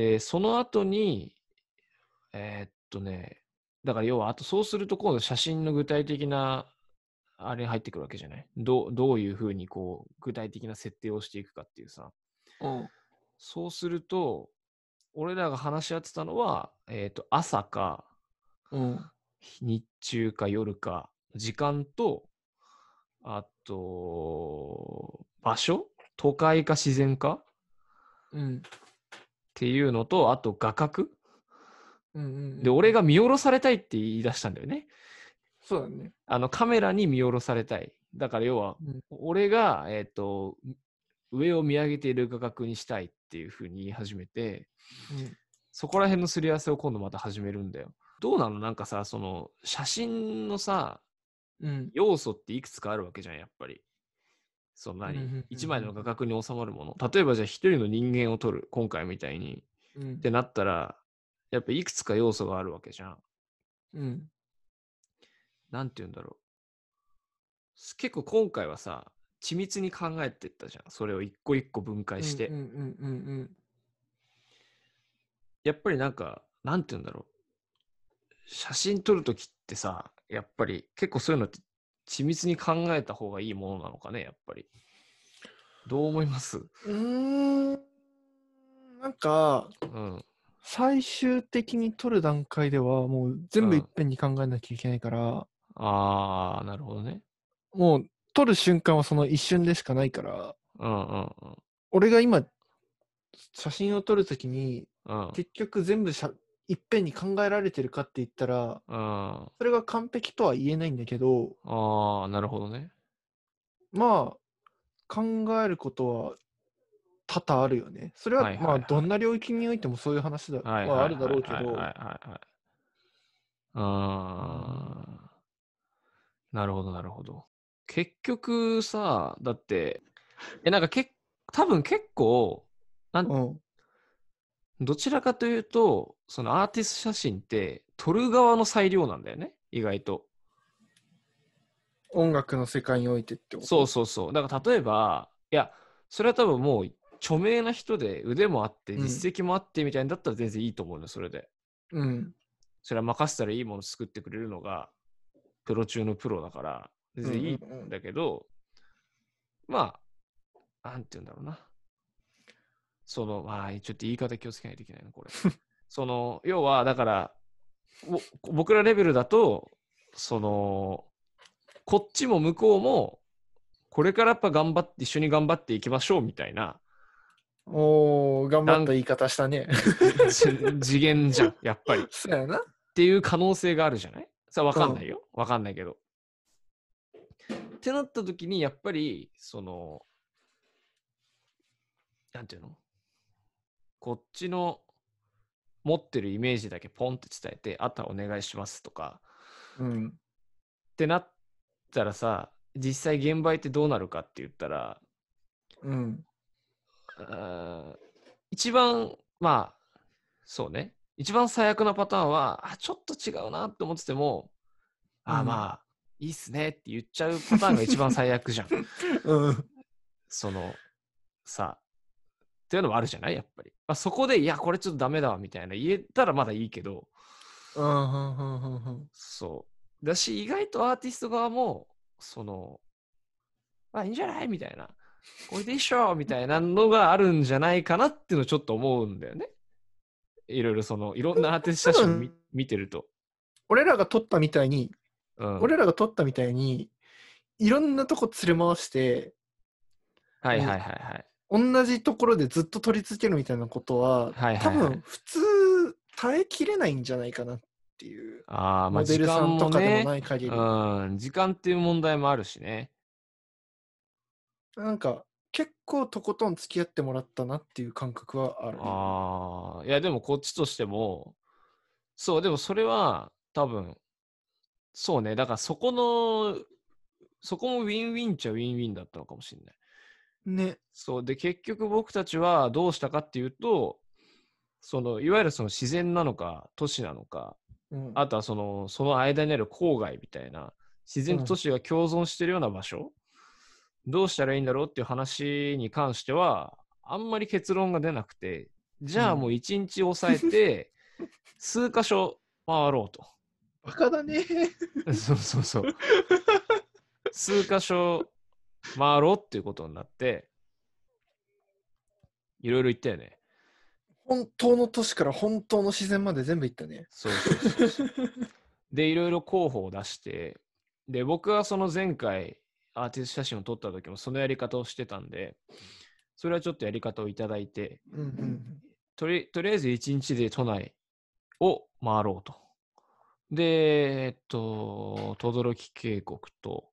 で、その後に、えーっとね、だから要は、あとそうすると今度写真の具体的な、あれ入ってくるわけじゃない？どうどういうふうにこう、具体的な設定をしていくかっていうさ。うん。そうすると、俺らが話し合ってたのは、えーっと、朝か、うん。日中か夜か、時間と、あと、場所？都会か自然か？うん。っていうのと、あと画角うんうん。で、俺が見下ろされたいって言い出したんだよね。そうだね。あの、カメラに見下ろされたい。だから要は、うん俺が、えっ、と、上を見上げている画角にしたいっていうふうに言い始めて、そこら辺のすり合わせを今度また始めるんだよ。どうなの？なんかさ、その、写真のさ、うん。要素っていくつかあるわけじゃん、やっぱり。その何一枚の画角に収まるもの。例えばじゃあ一人の人間を撮る、今回みたいに。うんってなったら、やっぱいくつか要素があるわけじゃん。うん。なんて言うんだろう。結構今回はさ、緻密に考えてったじゃん。それを一個一個分解して。うんうんうんやっぱりなんか、なんて言うんだろう。写真撮るときってさ、やっぱり結構そういうのって緻密に考えた方がいいものなのかね、やっぱり。どう思います？うん。うーん。なんか、うん。最終的に取る段階では、もう全部いっぺんに考えなきゃいけないから、あー、なるほどね。もう撮る瞬間はその一瞬でしかないから、うんうん俺が今、写真を撮るときに、うん。うん。結局全部しゃいっぺんに考えられてるかって言ったら、うん。それが完璧とは言えないんだけど、あー、なるほどね。まあ、考えることは多々あるよね。それは、はいはいはいまあ、どんな領域においてもそういう話だはいはあるだろうけどはいはい、はいはい。あー、なるほどなるほど。結局さ、だって、え、なんかけ多分結構、なんうん。どちらかというと、そのアーティスト写真って撮る側の裁量なんだよね、意外と。音楽の世界においてってこと？そうそうそう。だから例えば、いや、それは多分もう著名な人で腕もあって、うん実績もあってみたいんだったら全然いいと思うのよ、それで。うん。それは任せたらいいもの作ってくれるのが、プロ中のプロだから、全然いいんだけど、まあ、なんて言うんだろうな。その、まあ、ちょっと言い方気をつけないといけないな、これ。その、要は、だから、ぼ僕らレベルだと、その、こっちも向こうも、これからやっぱ頑張って、一緒に頑張っていきましょうみたいなおー、頑張った言い方したね。じ次元じゃん、やっぱり。そうやな。っていう可能性があるじゃない？さあ分かんないよ。分かんないけど。ってなった時に、やっぱり、その、なんていうの？こっちの持ってるイメージだけポンって伝えて、あとはお願いしますとか、うん。ってなったらさ、実際現場行ってどうなるかって言ったら、うん。一番、まあ、そうね。一番最悪なパターンは、あ、ちょっと違うなって思ってても、あ、うんまあ、いいっすねって言っちゃうパターンが一番最悪じゃん。うん。その、さ、っていうのもあるじゃない？やっぱり。まあ、そこで、いや、これちょっとダメだわみたいな言えたらまだいいけど、うん。うん。うん。うん。そう。だし、意外とアーティスト側も、その、あ、いいんじゃない？みたいな。これでいいっしょみたいなのがあるんじゃないかなっていうのをちょっと思うんだよね。いろいろその、いろんなアーティスト写真見見てると。俺らが撮ったみたいに、うん、俺らが撮ったみたいに、いろんなとこ連れ回して、はいはいはいはい。同じところでずっと撮り続けるみたいなことは、はいはいはい多分普通耐えきれないんじゃないかなっていう。ああ、まあモデルさんとかでもね。ない限り。うん、時間っていう問題もあるしね。なんか、結構とことん付き合ってもらったなっていう感覚はある。ああ、いやでもこっちとしても、そう、でもそれは多分、そうね、だからそこの、そこもウィンウィンっちゃウィンウィンだったのかもしれない。ね。そう、で、結局僕たちはどうしたかっていうと、その、いわゆるその自然なのか、都市なのか、うん、あとはその、その間にある郊外みたいな、自然と都市が共存してるような場所、どうしたらいいんだろうっていう話に関しては、あんまり結論が出なくて、じゃあもう一日抑えて、数箇所回ろうと。バカだね。そうそうそう。数箇所回ろうっていうことになって、いろいろ言ったよね。本当の都市から本当の自然まで全部行ったね。そうそうそうそう。で、いろいろ候補を出して、で、僕はその前回アーティスト写真を撮った時もそのやり方をしてたんで、それはちょっとやり方をいただいて、うんうん。とりとりあえず1日で都内を回ろうと。で、えっと、轟渓谷と、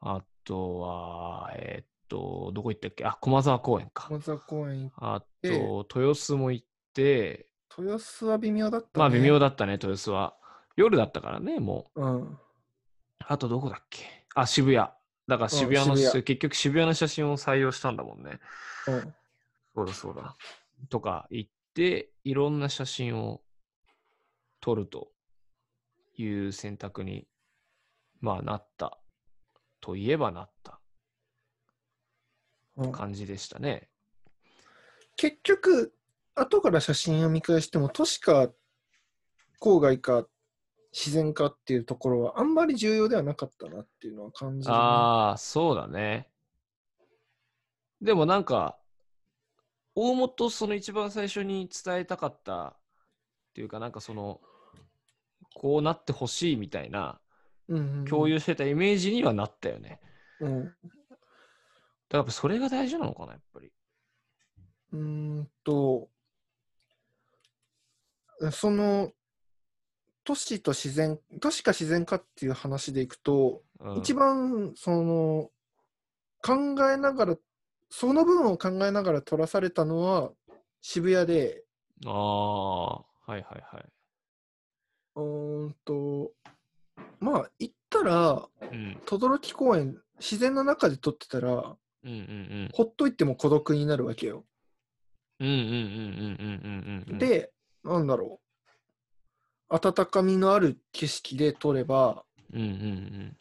あとは、えっと、どこ行ったっけ？あ、駒沢公園か。駒沢公園行っあえと、豊洲も行って、豊洲は微妙だったね。まあ微妙だったね、豊洲は。夜だったからね、もう。うん。あとどこだっけ？あ、渋谷。だから渋谷の、渋谷結局渋谷の写真を採用したんだもんね。うん。そうだそうだ。とか行って、いろんな写真を撮るという選択に、まあなった。といえばなったうん感じでしたね。結局、後から写真を見返しても、都市か郊外か自然かっていうところはあんまり重要ではなかったなっていうのは感じる、ね。ああ、そうだね。でもなんか、大元その一番最初に伝えたかったっていうか、なんかその、こうなってほしいみたいなうんうんうん共有してたイメージにはなったよね。うん。だからやっぱそれが大事なのかな、やっぱり。うーんと、その、都市と自然、都市か自然かっていう話でいくと、うん、一番その考えながらその部分を考えながら撮らされたのは渋谷でああ、はいはいはい。うーんとまあ行ったらうん、轟公園自然の中で撮ってたらうんうんうん。ほっといても孤独になるわけよ。うんうんうんうんうんうんうん。、でなんだろう温かみのある景色で撮ればうんうんうん。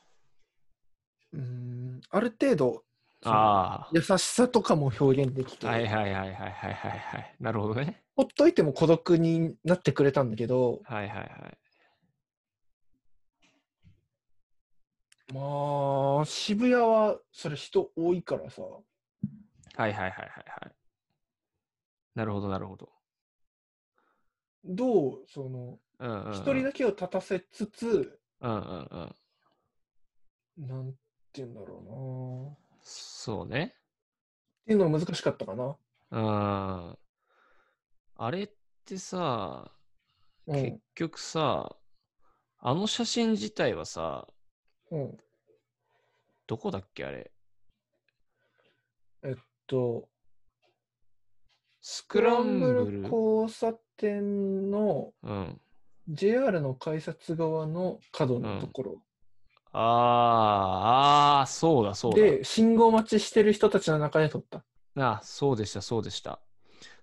うーんある程度あ優しさとかも表現できて、あ、はいはいはいはいはいはいはい。なるほどね。ほっといても孤独になってくれたんだけど、はいはいはい。まあ、渋谷はそれ人多いからさ、はいはいはいはいはい。なるほどなるほど。どう、その、うんうん、うん。一人だけを立たせつつ、うんうんうん。なんて言うんだろそうね。うな。っていうのは難しかったかな。うん。あれってさ、う結ん。局さ、あの写真自体はさ、うん。どこだっけあれ？えっと、スクランブル。交差点のうん。JR の改札側の角のところ、ああ、ああ、そうだそうだ。で、信号待ちしてる人たちの中で撮った。あ、そうでした、そうでした。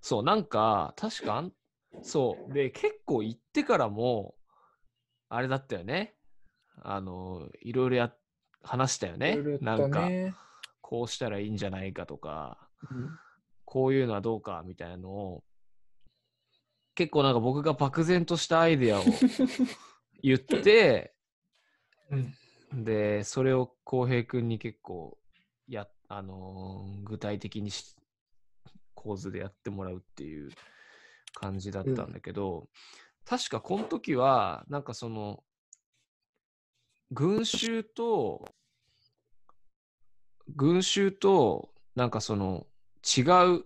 そう、なんか、確かあん、そう。で、結構行ってからも、あれだったよね。あの、いろいろや、話したよね。いろいろやったなんか、ね。こうしたらいいんじゃないかとか、うんこういうのはどうかみたいなのを、結構なんか僕が漠然としたアイデアを 言って、うんで、それを浩平君に結構、や、あのー具体的にし構図でやってもらうっていう感じだったんだけど、確かこの時は、なんかその、群衆と、群衆と、なんかその、違う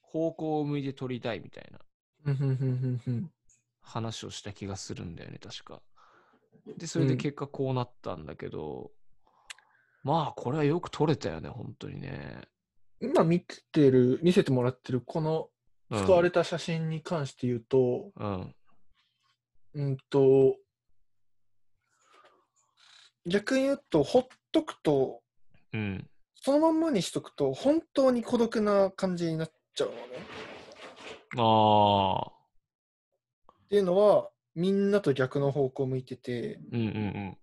方向を向いて撮りたいみたいなうんうんうんうんうん話をした気がするんだよね、確か。で、それで結果こうなったんだけど、まあ、これはよく撮れたよね、本当にね。今見てる、見せてもらってるこのうん使われた写真に関して言うと、うん。うんと、逆に言うと、ほっとくと、うん。そのまんまにしとくと、本当に孤独な感じになっちゃうのね。ああ。っていうのは、みんなと逆の方向向いてて、うん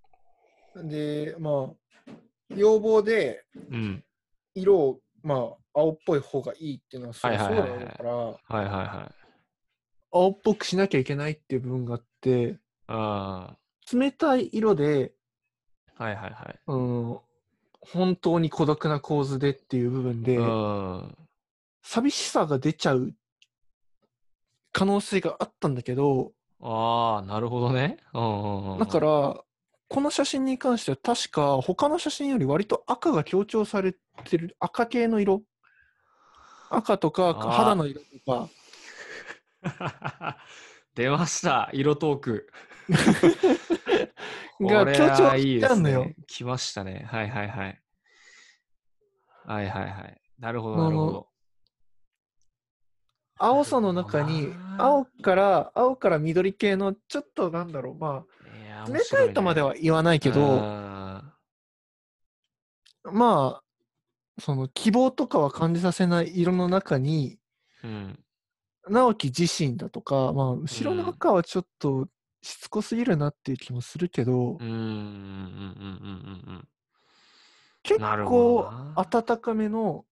うんで、まあ、要望でうん。うん。色をまあ、青っぽい方がいいっていうのはそうだから、はいはいはい。青っぽくしなきゃいけないっていう部分があって、あ冷たい色で、あ。はいはいはい。うん、本当に孤独な構図でっていう部分で、うん。寂しさが出ちゃう可能性があったんだけど、ああ、なるほどね。うんうんうん。だか、ら、この写真に関しては確か他の写真より割と赤が強調されてる赤系の色赤とか肌の色とか 出ました、色トーク。が強調してあるのよ。ね。来ましたね。はいはいはい。はいはいはい。なるほどなるほど。青さの中に青から青から緑系のちょっとなんだろうまあ冷たいとまでは言わないけど、あまあその希望とかは感じさせない色の中にーうん。直樹自身だとか、まあ、後ろの赤はちょっとしつこすぎるなっていう気もするけど、結構温かめの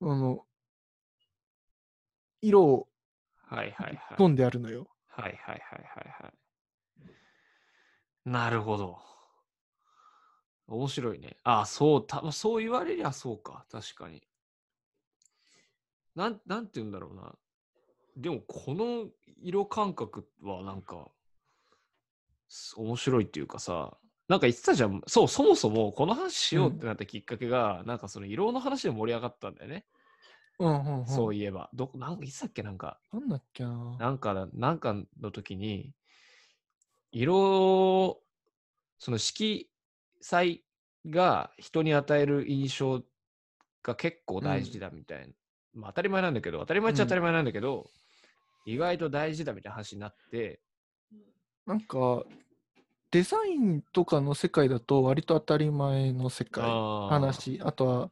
あの色をうん。はいはいはい。飛んであるのよ。はいはいはいはいはい。なるほど。面白いね。あそう、たそう言われりゃそうか。確かに。なん、なんて言うんだろうな。でも、この色感覚はなんか、す面白いっていうかさ、なんか言ってたじゃん。そう、そもそもこの話しようってなったきっかけが、なんかその色の話で盛り上がったんだよね。うんうんうん。そういえば。どこ、なんかいつだっけ？なんか、なんだっけな。なんかだ、なんかの時に、色、その色彩が人に与える印象が結構大事だみたいな。まあ当たり前なんだけど、当たり前っちゃ当たり前なんだけど、意外と大事だみたいな話になって、なんか、デザインとかの世界だと割と当たり前の世界、あー話。あとは、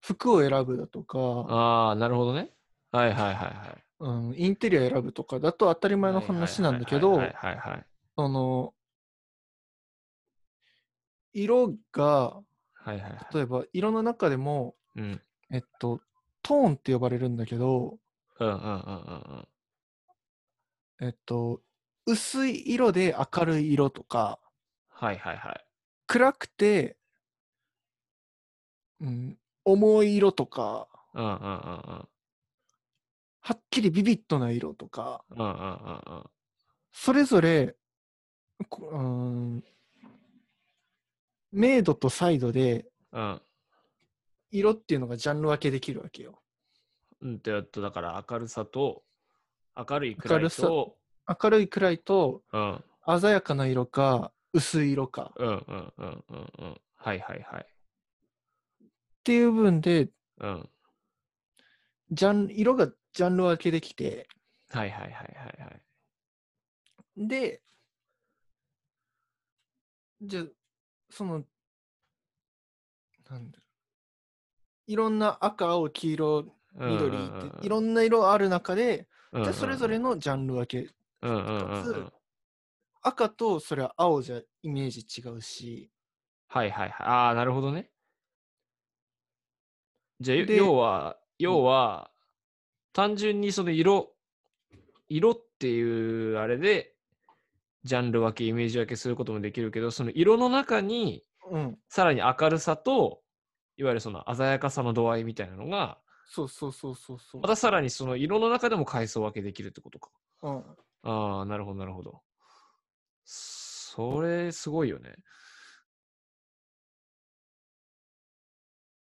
服を選ぶだとか、ああ、なるほどね。はいはいはいはい。うん、インテリア選ぶとかだと当たり前の話なんだけどはい、はいはいはい。その、色が、はいはいはい。例えば色の中でも、うん。えっと、トーンって呼ばれるんだけど、うんうんうんうんうん。えっと、薄い色で明るい色とか、はいはいはい。暗くて、うん、重い色とか、うんうんうんうん。はっきりビビッドな色とか、うんうんうんうん。それぞれ、こうーん、明度とサイドでうん。色っていうのがジャンル分けできるわけよ。うんと、えっと、だから明るさと、明るい暗い明るさと、明るい暗いとうん、鮮やかな色か薄い色かうん、うん、うん、うん、うん。はいはいはい。っていう分でうん。ジャン色がジャンル分けできてはいはいはいはいはい。でじゃあそのなんだろういろんな赤青黄色緑っていろんな色ある中でうんじゃあそれぞれのジャンル分けうんうんうん赤とそれは青じゃイメージ違うしはいはいはい。ああ、なるほどね。じゃあ、で要は、要は、単純にその色、色っていうあれで、ジャンル分け、イメージ分けすることもできるけど、その色の中に、うんさらに明るさと、いわゆるその鮮やかさの度合いみたいなのが、そうそうそうそうそうまたさらにその色の中でも階層分けできるってことか。うんああ、なるほど、なるほど。それ、すごいよね。